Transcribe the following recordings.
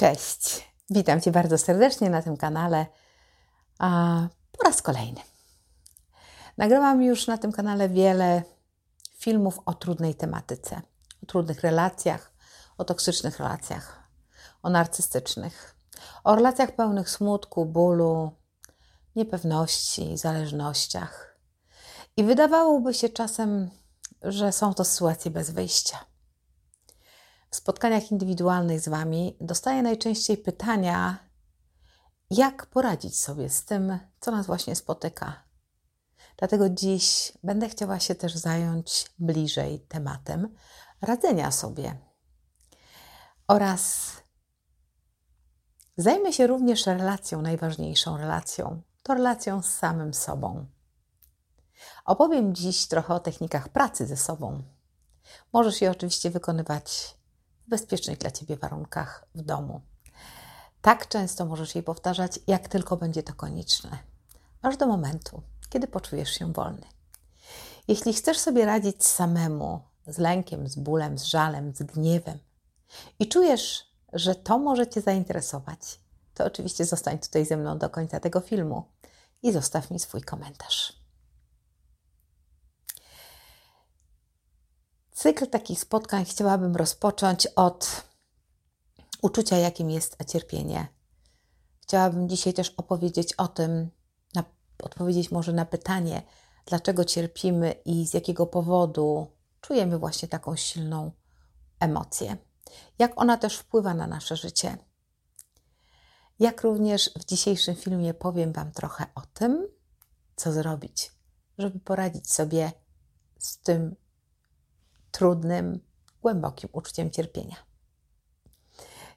Cześć, witam Cię bardzo serdecznie na tym kanale a, po raz kolejny. Nagrałam już na tym kanale wiele filmów o trudnej tematyce, o trudnych relacjach, o toksycznych relacjach, o narcystycznych, o relacjach pełnych smutku, bólu, niepewności, zależnościach. I wydawałoby się czasem, że są to sytuacje bez wyjścia. W spotkaniach indywidualnych z Wami dostaję najczęściej pytania, jak poradzić sobie z tym, co nas właśnie spotyka. Dlatego dziś będę chciała się też zająć bliżej tematem radzenia sobie oraz zajmę się również relacją, najważniejszą relacją to relacją z samym sobą. Opowiem dziś trochę o technikach pracy ze sobą. Możesz je oczywiście wykonywać bezpiecznych dla Ciebie warunkach w domu. Tak często możesz jej powtarzać, jak tylko będzie to konieczne, aż do momentu, kiedy poczujesz się wolny. Jeśli chcesz sobie radzić samemu, z lękiem, z bólem, z żalem, z gniewem i czujesz, że to może Cię zainteresować, to oczywiście zostań tutaj ze mną do końca tego filmu i zostaw mi swój komentarz. Cykl takich spotkań chciałabym rozpocząć od uczucia, jakim jest cierpienie. Chciałabym dzisiaj też opowiedzieć o tym, na, odpowiedzieć może na pytanie, dlaczego cierpimy i z jakiego powodu czujemy właśnie taką silną emocję. Jak ona też wpływa na nasze życie. Jak również w dzisiejszym filmie powiem Wam trochę o tym, co zrobić, żeby poradzić sobie z tym trudnym, głębokim uczuciem cierpienia.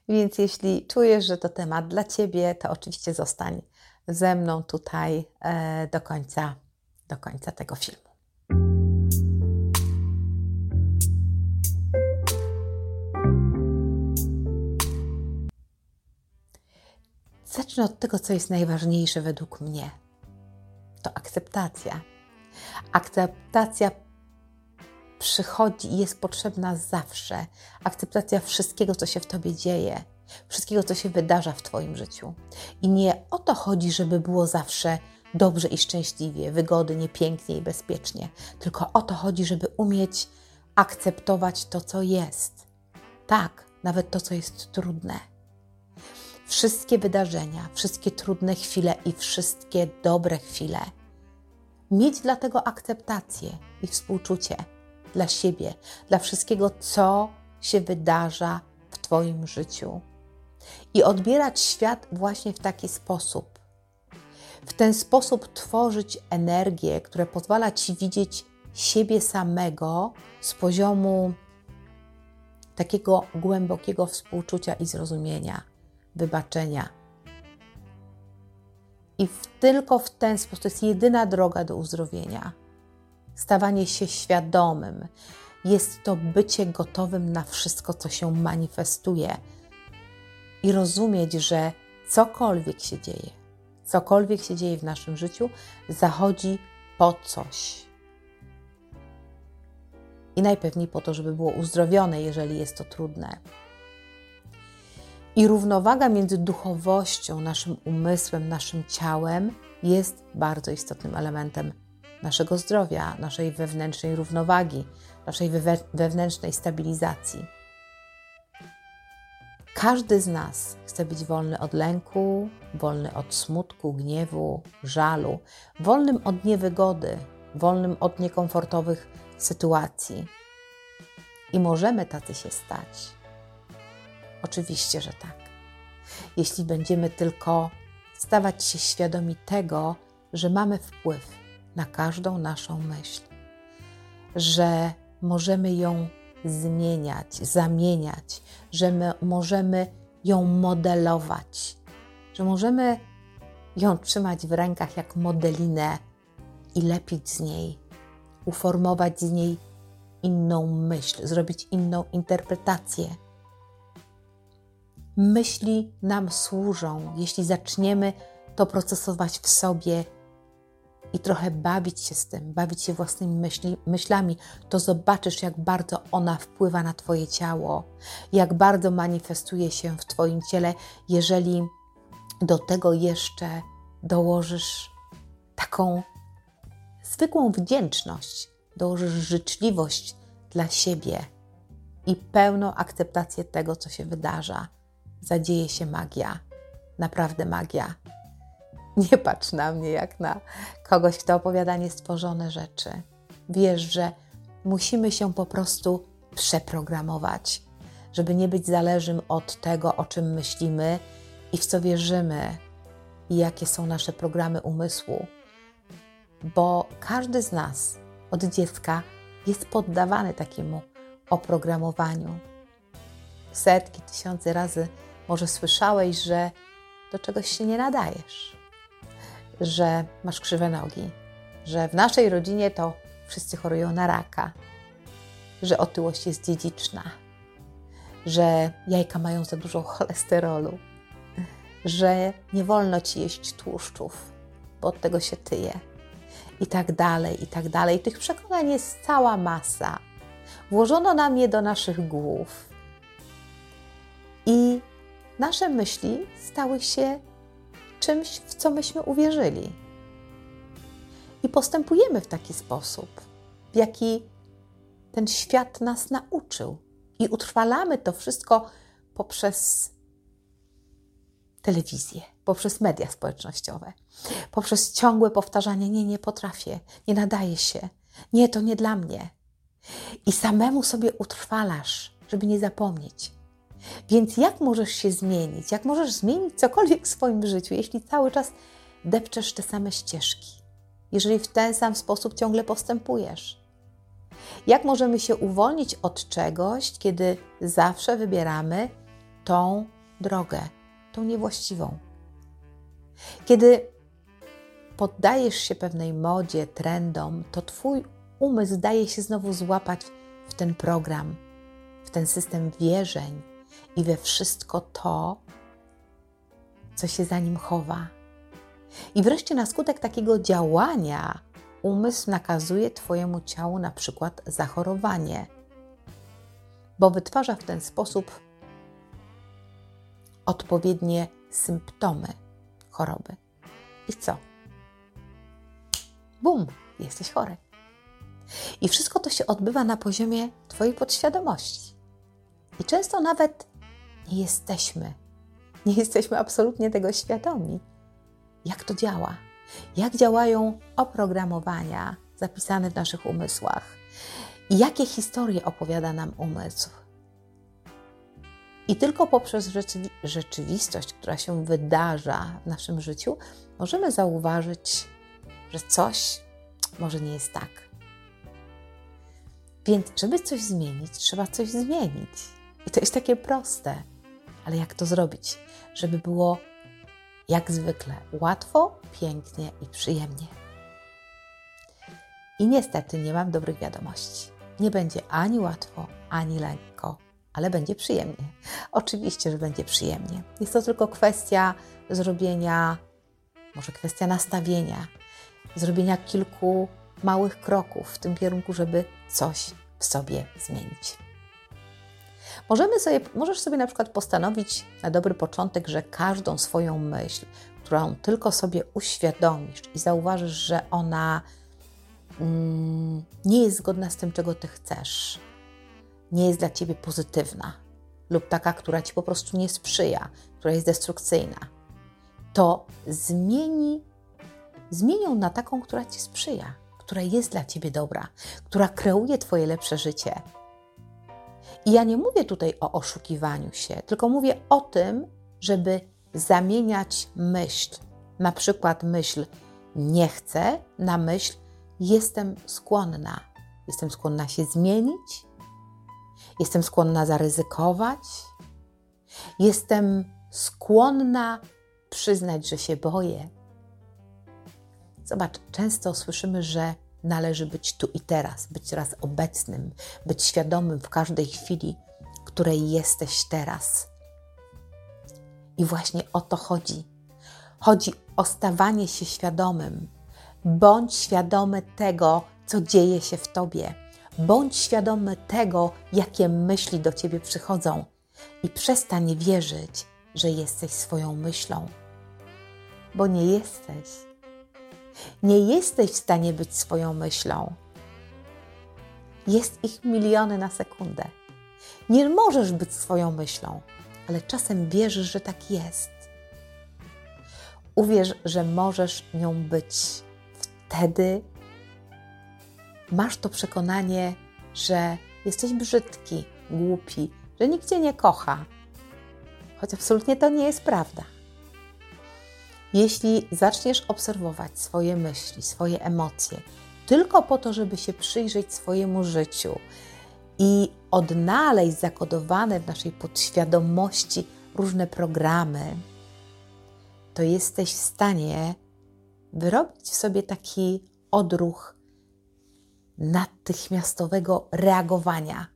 Więc jeśli czujesz, że to temat dla Ciebie, to oczywiście zostań ze mną tutaj e, do końca, do końca tego filmu. Zacznę od tego, co jest najważniejsze według mnie. To akceptacja. Akceptacja przychodzi i jest potrzebna zawsze. Akceptacja wszystkiego, co się w tobie dzieje, wszystkiego, co się wydarza w Twoim życiu. I nie o to chodzi, żeby było zawsze dobrze i szczęśliwie, wygodnie, pięknie i bezpiecznie, tylko o to chodzi, żeby umieć akceptować to, co jest. Tak, nawet to, co jest trudne. Wszystkie wydarzenia, wszystkie trudne chwile i wszystkie dobre chwile. Mieć dlatego akceptację i współczucie dla siebie, dla wszystkiego, co się wydarza w Twoim życiu. I odbierać świat właśnie w taki sposób. W ten sposób tworzyć energię, która pozwala Ci widzieć siebie samego z poziomu takiego głębokiego współczucia i zrozumienia, wybaczenia. I w, tylko w ten sposób to jest jedyna droga do uzdrowienia stawanie się świadomym. Jest to bycie gotowym na wszystko, co się manifestuje i rozumieć, że cokolwiek się dzieje, cokolwiek się dzieje w naszym życiu, zachodzi po coś. I najpewniej po to, żeby było uzdrowione, jeżeli jest to trudne. I równowaga między duchowością, naszym umysłem, naszym ciałem jest bardzo istotnym elementem naszego zdrowia, naszej wewnętrznej równowagi, naszej wewnętrznej stabilizacji. Każdy z nas chce być wolny od lęku, wolny od smutku, gniewu, żalu, wolnym od niewygody, wolnym od niekomfortowych sytuacji. I możemy tacy się stać. Oczywiście, że tak. Jeśli będziemy tylko stawać się świadomi tego, że mamy wpływ na każdą naszą myśl, że możemy ją zmieniać, zamieniać, że my możemy ją modelować, że możemy ją trzymać w rękach jak modelinę i lepić z niej, uformować z niej inną myśl, zrobić inną interpretację. Myśli nam służą, jeśli zaczniemy to procesować w sobie i trochę bawić się z tym, bawić się własnymi myśli, myślami, to zobaczysz, jak bardzo ona wpływa na Twoje ciało, jak bardzo manifestuje się w Twoim ciele, jeżeli do tego jeszcze dołożysz taką zwykłą wdzięczność, dołożysz życzliwość dla siebie i pełną akceptację tego, co się wydarza. Zadzieje się magia, naprawdę magia. Nie patrz na mnie jak na kogoś, kto opowiada niestworzone rzeczy. Wiesz, że musimy się po prostu przeprogramować, żeby nie być zależnym od tego, o czym myślimy i w co wierzymy, i jakie są nasze programy umysłu. Bo każdy z nas od dziecka jest poddawany takiemu oprogramowaniu. Setki, tysiące razy może słyszałeś, że do czegoś się nie nadajesz, że masz krzywe nogi, że w naszej rodzinie to wszyscy chorują na raka, że otyłość jest dziedziczna, że jajka mają za dużo cholesterolu, że nie wolno ci jeść tłuszczów, bo od tego się tyje. I tak dalej, i tak dalej. Tych przekonań jest cała masa. Włożono nam je do naszych głów. I nasze myśli stały się czymś, w co myśmy uwierzyli. I postępujemy w taki sposób, w jaki ten świat nas nauczył. I utrwalamy to wszystko poprzez telewizję, poprzez media społecznościowe, poprzez ciągłe powtarzanie: Nie, nie potrafię, nie nadaje się, nie, to nie dla mnie. I samemu sobie utrwalasz, żeby nie zapomnieć. Więc jak możesz się zmienić? Jak możesz zmienić cokolwiek w swoim życiu, jeśli cały czas depczesz te same ścieżki? Jeżeli w ten sam sposób ciągle postępujesz? Jak możemy się uwolnić od czegoś, kiedy zawsze wybieramy tą drogę, tą niewłaściwą? Kiedy poddajesz się pewnej modzie, trendom, to Twój umysł daje się znowu złapać w ten program, w ten system wierzeń i we wszystko to, co się za nim chowa. I wreszcie na skutek takiego działania umysł nakazuje Twojemu ciału na przykład zachorowanie, bo wytwarza w ten sposób odpowiednie symptomy choroby. I co? Bum, jesteś chory. I wszystko to się odbywa na poziomie Twojej podświadomości. I często nawet nie jesteśmy, nie jesteśmy absolutnie tego świadomi, jak to działa, jak działają oprogramowania zapisane w naszych umysłach i jakie historie opowiada nam umysł. I tylko poprzez rzeczywi rzeczywistość, która się wydarza w naszym życiu, możemy zauważyć, że coś może nie jest tak. Więc, żeby coś zmienić, trzeba coś zmienić. I to jest takie proste. Ale jak to zrobić, żeby było jak zwykle łatwo, pięknie i przyjemnie? I niestety nie mam dobrych wiadomości. Nie będzie ani łatwo, ani lekko, ale będzie przyjemnie. Oczywiście, że będzie przyjemnie. Jest to tylko kwestia zrobienia, może kwestia nastawienia, zrobienia kilku małych kroków w tym kierunku, żeby coś w sobie zmienić. Możemy sobie, możesz sobie na przykład postanowić na dobry początek, że każdą swoją myśl, którą tylko sobie uświadomisz i zauważysz, że ona mm, nie jest zgodna z tym, czego ty chcesz, nie jest dla ciebie pozytywna, lub taka, która ci po prostu nie sprzyja, która jest destrukcyjna, to zmieni, zmienią na taką, która ci sprzyja która jest dla ciebie dobra, która kreuje twoje lepsze życie. I ja nie mówię tutaj o oszukiwaniu się, tylko mówię o tym, żeby zamieniać myśl. Na przykład myśl nie chcę na myśl jestem skłonna. Jestem skłonna się zmienić, jestem skłonna zaryzykować, jestem skłonna przyznać, że się boję, Zobacz, często słyszymy, że należy być tu i teraz, być teraz obecnym, być świadomym w każdej chwili, której jesteś teraz. I właśnie o to chodzi. Chodzi o stawanie się świadomym, Bądź świadomy tego, co dzieje się w tobie. Bądź świadomy tego, jakie myśli do ciebie przychodzą i przestań wierzyć, że jesteś swoją myślą, bo nie jesteś. Nie jesteś w stanie być swoją myślą. Jest ich miliony na sekundę. Nie możesz być swoją myślą, ale czasem wierzysz, że tak jest. Uwierz, że możesz nią być. Wtedy masz to przekonanie, że jesteś brzydki, głupi, że nikt cię nie kocha. Choć absolutnie to nie jest prawda. Jeśli zaczniesz obserwować swoje myśli, swoje emocje, tylko po to, żeby się przyjrzeć swojemu życiu i odnaleźć zakodowane w naszej podświadomości różne programy, to jesteś w stanie wyrobić w sobie taki odruch natychmiastowego reagowania,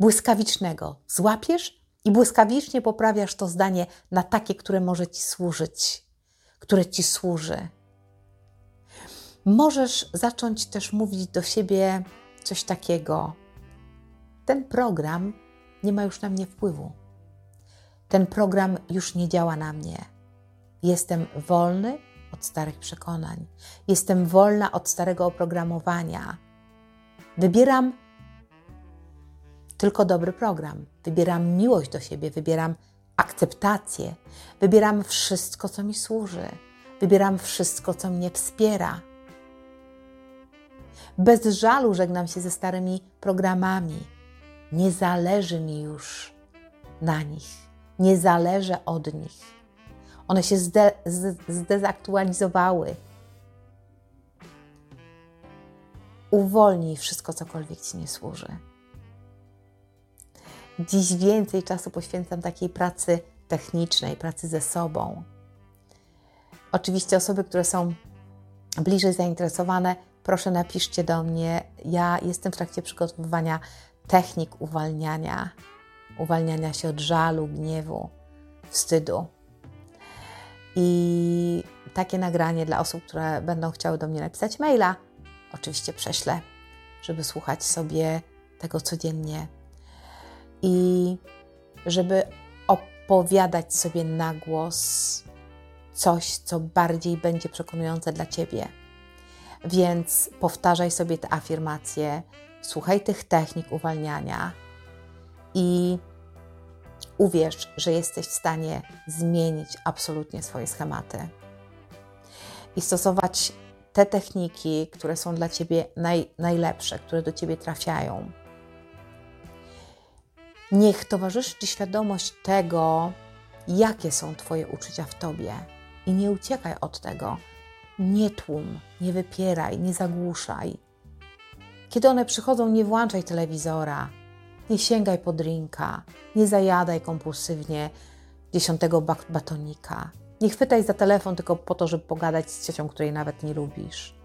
błyskawicznego. Złapiesz i błyskawicznie poprawiasz to zdanie na takie, które może ci służyć, które ci służy. Możesz zacząć też mówić do siebie coś takiego: Ten program nie ma już na mnie wpływu. Ten program już nie działa na mnie. Jestem wolny od starych przekonań. Jestem wolna od starego oprogramowania. Wybieram tylko dobry program. Wybieram miłość do siebie, wybieram akceptację, wybieram wszystko, co mi służy, wybieram wszystko, co mnie wspiera. Bez żalu żegnam się ze starymi programami. Nie zależy mi już na nich, nie zależę od nich. One się zde, zdezaktualizowały. Uwolnij wszystko, cokolwiek ci nie służy. Dziś więcej czasu poświęcam takiej pracy technicznej, pracy ze sobą. Oczywiście osoby, które są bliżej zainteresowane, proszę napiszcie do mnie. Ja jestem w trakcie przygotowywania technik uwalniania, uwalniania się od żalu, gniewu, wstydu. I takie nagranie dla osób, które będą chciały do mnie napisać maila, oczywiście prześlę, żeby słuchać sobie tego codziennie i żeby opowiadać sobie na głos coś, co bardziej będzie przekonujące dla ciebie. Więc powtarzaj sobie te afirmacje, słuchaj tych technik uwalniania i uwierz, że jesteś w stanie zmienić absolutnie swoje schematy i stosować te techniki, które są dla ciebie naj, najlepsze, które do ciebie trafiają. Niech towarzyszy Ci świadomość tego, jakie są Twoje uczucia w Tobie i nie uciekaj od tego. Nie tłum, nie wypieraj, nie zagłuszaj. Kiedy one przychodzą, nie włączaj telewizora, nie sięgaj po drinka, nie zajadaj kompulsywnie dziesiątego batonika. Nie chwytaj za telefon tylko po to, żeby pogadać z ciocią, której nawet nie lubisz.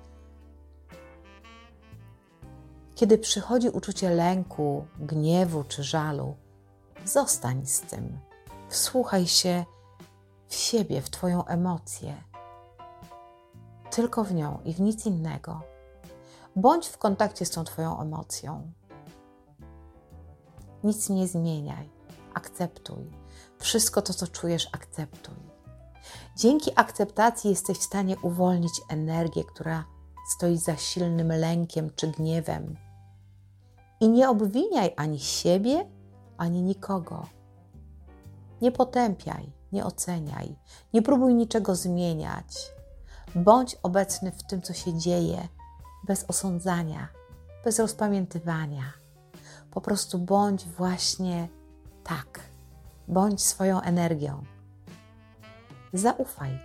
Kiedy przychodzi uczucie lęku, gniewu czy żalu, zostań z tym. Wsłuchaj się w siebie, w Twoją emocję. Tylko w nią i w nic innego. Bądź w kontakcie z tą Twoją emocją. Nic nie zmieniaj. Akceptuj. Wszystko to, co czujesz, akceptuj. Dzięki akceptacji jesteś w stanie uwolnić energię, która stoi za silnym lękiem czy gniewem. I nie obwiniaj ani siebie, ani nikogo. Nie potępiaj, nie oceniaj, nie próbuj niczego zmieniać. Bądź obecny w tym, co się dzieje, bez osądzania, bez rozpamiętywania. Po prostu bądź właśnie tak. Bądź swoją energią. Zaufaj.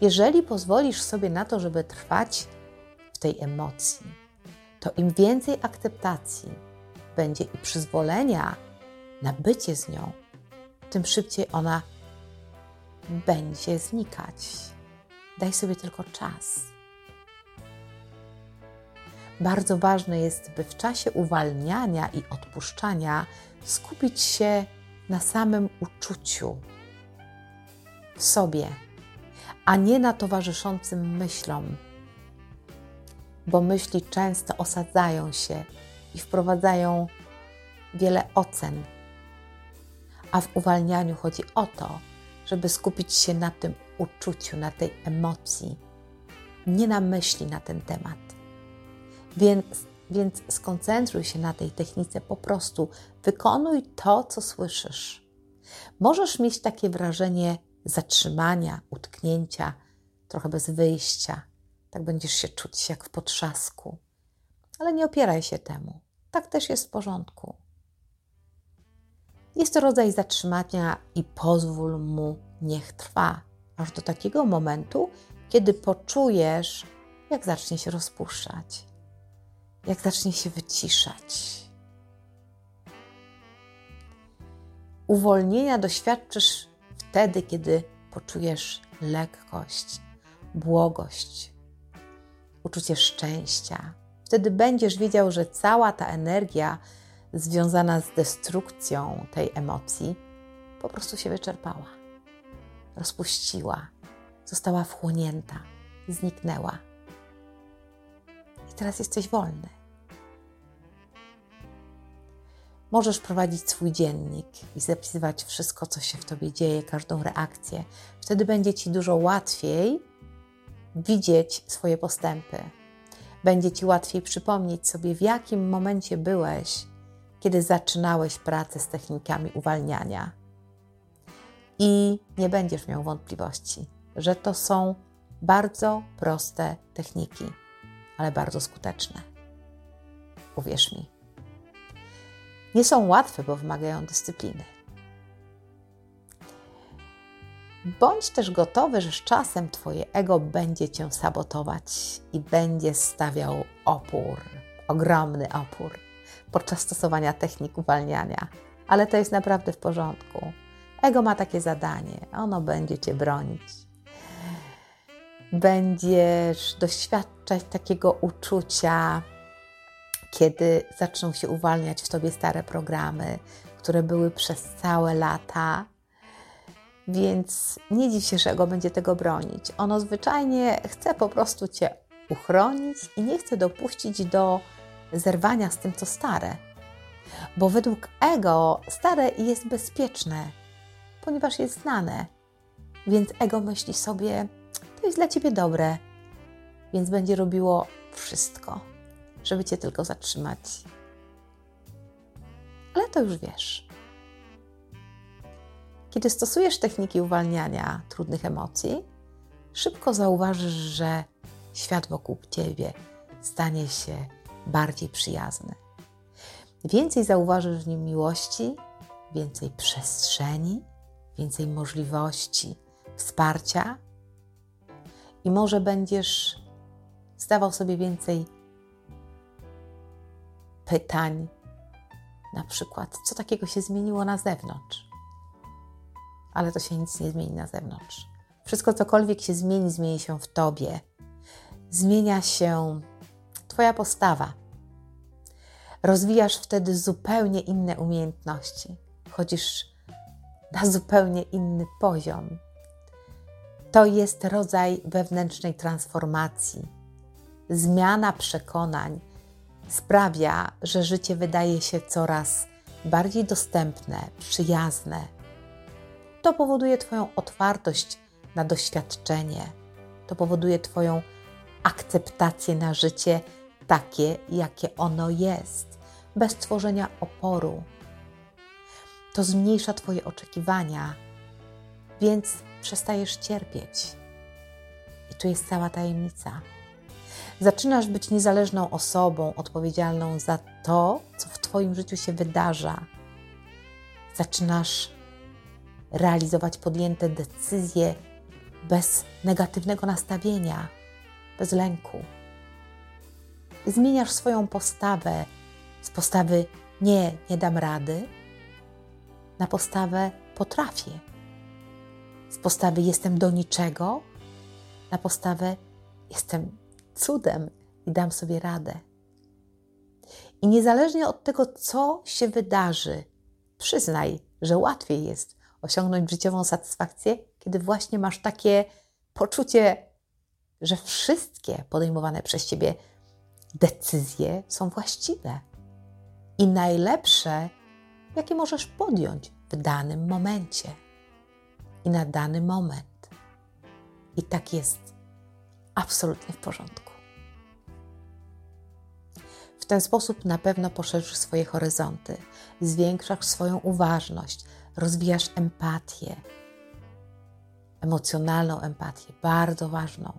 Jeżeli pozwolisz sobie na to, żeby trwać tej emocji, to im więcej akceptacji będzie i przyzwolenia na bycie z nią, tym szybciej ona będzie znikać. Daj sobie tylko czas. Bardzo ważne jest, by w czasie uwalniania i odpuszczania skupić się na samym uczuciu w sobie, a nie na towarzyszącym myślom bo myśli często osadzają się i wprowadzają wiele ocen. A w uwalnianiu chodzi o to, żeby skupić się na tym uczuciu, na tej emocji, nie na myśli na ten temat. Więc, więc skoncentruj się na tej technice, po prostu wykonuj to, co słyszysz. Możesz mieć takie wrażenie zatrzymania, utknięcia, trochę bez wyjścia. Tak będziesz się czuć jak w potrzasku. Ale nie opieraj się temu. Tak też jest w porządku. Jest to rodzaj zatrzymania i pozwól mu, niech trwa, aż do takiego momentu, kiedy poczujesz, jak zacznie się rozpuszczać, jak zacznie się wyciszać. Uwolnienia doświadczysz wtedy, kiedy poczujesz lekkość, błogość, uczucie szczęścia. Wtedy będziesz wiedział, że cała ta energia związana z destrukcją tej emocji po prostu się wyczerpała, rozpuściła, została wchłonięta, zniknęła. I teraz jesteś wolny. Możesz prowadzić swój dziennik i zapisywać wszystko, co się w tobie dzieje, każdą reakcję. Wtedy będzie ci dużo łatwiej widzieć swoje postępy. Będzie ci łatwiej przypomnieć sobie, w jakim momencie byłeś, kiedy zaczynałeś pracę z technikami uwalniania. I nie będziesz miał wątpliwości, że to są bardzo proste techniki, ale bardzo skuteczne. Uwierz mi. Nie są łatwe, bo wymagają dyscypliny. Bądź też gotowy, że z czasem Twoje ego będzie Cię sabotować i będzie stawiał opór, ogromny opór podczas stosowania technik uwalniania. Ale to jest naprawdę w porządku. Ego ma takie zadanie, ono będzie Cię bronić. Będziesz doświadczać takiego uczucia, kiedy zaczną się uwalniać w Tobie stare programy, które były przez całe lata więc nie dziw się, że ego będzie tego bronić. Ono zwyczajnie chce po prostu cię uchronić i nie chce dopuścić do zerwania z tym, co stare. Bo według ego stare jest bezpieczne, ponieważ jest znane. Więc ego myśli sobie, to jest dla ciebie dobre, więc będzie robiło wszystko, żeby cię tylko zatrzymać. Ale to już wiesz. Kiedy stosujesz techniki uwalniania trudnych emocji, szybko zauważysz, że świat wokół ciebie stanie się bardziej przyjazny. Więcej zauważysz w nim miłości, więcej przestrzeni, więcej możliwości, wsparcia i może będziesz zdawał sobie więcej pytań, na przykład, co takiego się zmieniło na zewnątrz ale to się nic nie zmieni na zewnątrz. Wszystko, cokolwiek się zmieni, zmieni się w tobie. Zmienia się Twoja postawa. Rozwijasz wtedy zupełnie inne umiejętności. Chodzisz na zupełnie inny poziom. To jest rodzaj wewnętrznej transformacji. Zmiana przekonań sprawia, że życie wydaje się coraz bardziej dostępne, przyjazne, to powoduje Twoją otwartość na doświadczenie, to powoduje Twoją akceptację na życie takie, jakie ono jest, bez tworzenia oporu. To zmniejsza Twoje oczekiwania, więc przestajesz cierpieć. I tu jest cała tajemnica. Zaczynasz być niezależną osobą, odpowiedzialną za to, co w Twoim życiu się wydarza. Zaczynasz realizować podjęte decyzje bez negatywnego nastawienia, bez lęku. Zmieniasz swoją postawę z postawy nie, nie dam rady, na postawę potrafię. Z postawy jestem do niczego, na postawę jestem cudem i dam sobie radę. I niezależnie od tego, co się wydarzy, przyznaj, że łatwiej jest osiągnąć życiową satysfakcję, kiedy właśnie masz takie poczucie, że wszystkie podejmowane przez ciebie decyzje są właściwe i najlepsze, jakie możesz podjąć w danym momencie i na dany moment. I tak jest absolutnie w porządku. W ten sposób na pewno poszerzysz swoje horyzonty, zwiększasz swoją uważność, rozwijasz empatię, emocjonalną empatię, bardzo ważną.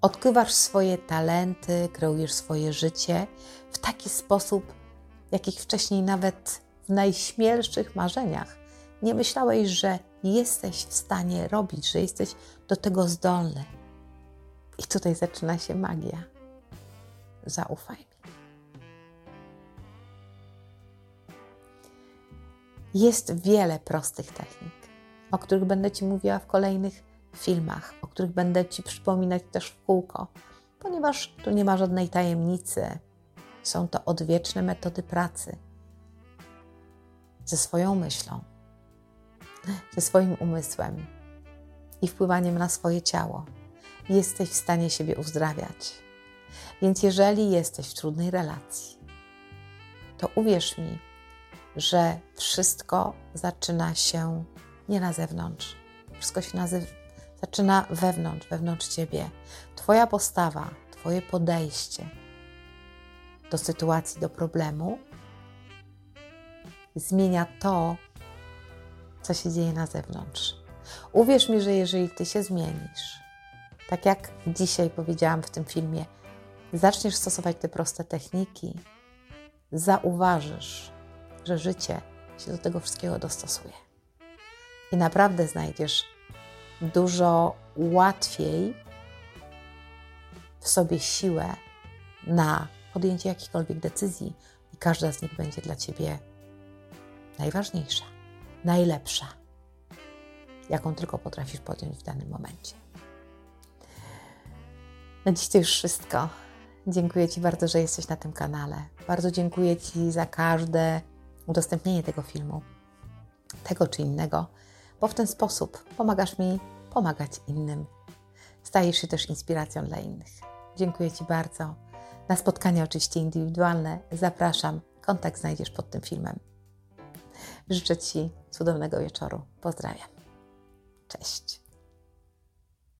Odkrywasz swoje talenty, kreujesz swoje życie w taki sposób, jakich wcześniej nawet w najśmielszych marzeniach nie myślałeś, że jesteś w stanie robić, że jesteś do tego zdolny. I tutaj zaczyna się magia. Zaufaj mi. Jest wiele prostych technik, o których będę Ci mówiła w kolejnych filmach, o których będę Ci przypominać też w kółko, ponieważ tu nie ma żadnej tajemnicy. Są to odwieczne metody pracy ze swoją myślą, ze swoim umysłem i wpływaniem na swoje ciało. Jesteś w stanie siebie uzdrawiać. Więc jeżeli jesteś w trudnej relacji, to uwierz mi, że wszystko zaczyna się nie na zewnątrz. Wszystko się nazywa, zaczyna wewnątrz, wewnątrz ciebie. Twoja postawa, Twoje podejście do sytuacji, do problemu zmienia to, co się dzieje na zewnątrz. Uwierz mi, że jeżeli Ty się zmienisz, tak jak dzisiaj powiedziałam w tym filmie, zaczniesz stosować te proste techniki, zauważysz, że życie się do tego wszystkiego dostosuje. I naprawdę znajdziesz dużo łatwiej w sobie siłę na podjęcie jakichkolwiek decyzji, i każda z nich będzie dla Ciebie najważniejsza, najlepsza, jaką tylko potrafisz podjąć w danym momencie. Na dziś to już wszystko. Dziękuję Ci bardzo, że jesteś na tym kanale. Bardzo dziękuję Ci za każde udostępnienie tego filmu, tego czy innego, bo w ten sposób pomagasz mi pomagać innym. Stajesz się też inspiracją dla innych. Dziękuję Ci bardzo. Na spotkania oczywiście indywidualne zapraszam. Kontakt znajdziesz pod tym filmem. Życzę Ci cudownego wieczoru. Pozdrawiam. Cześć.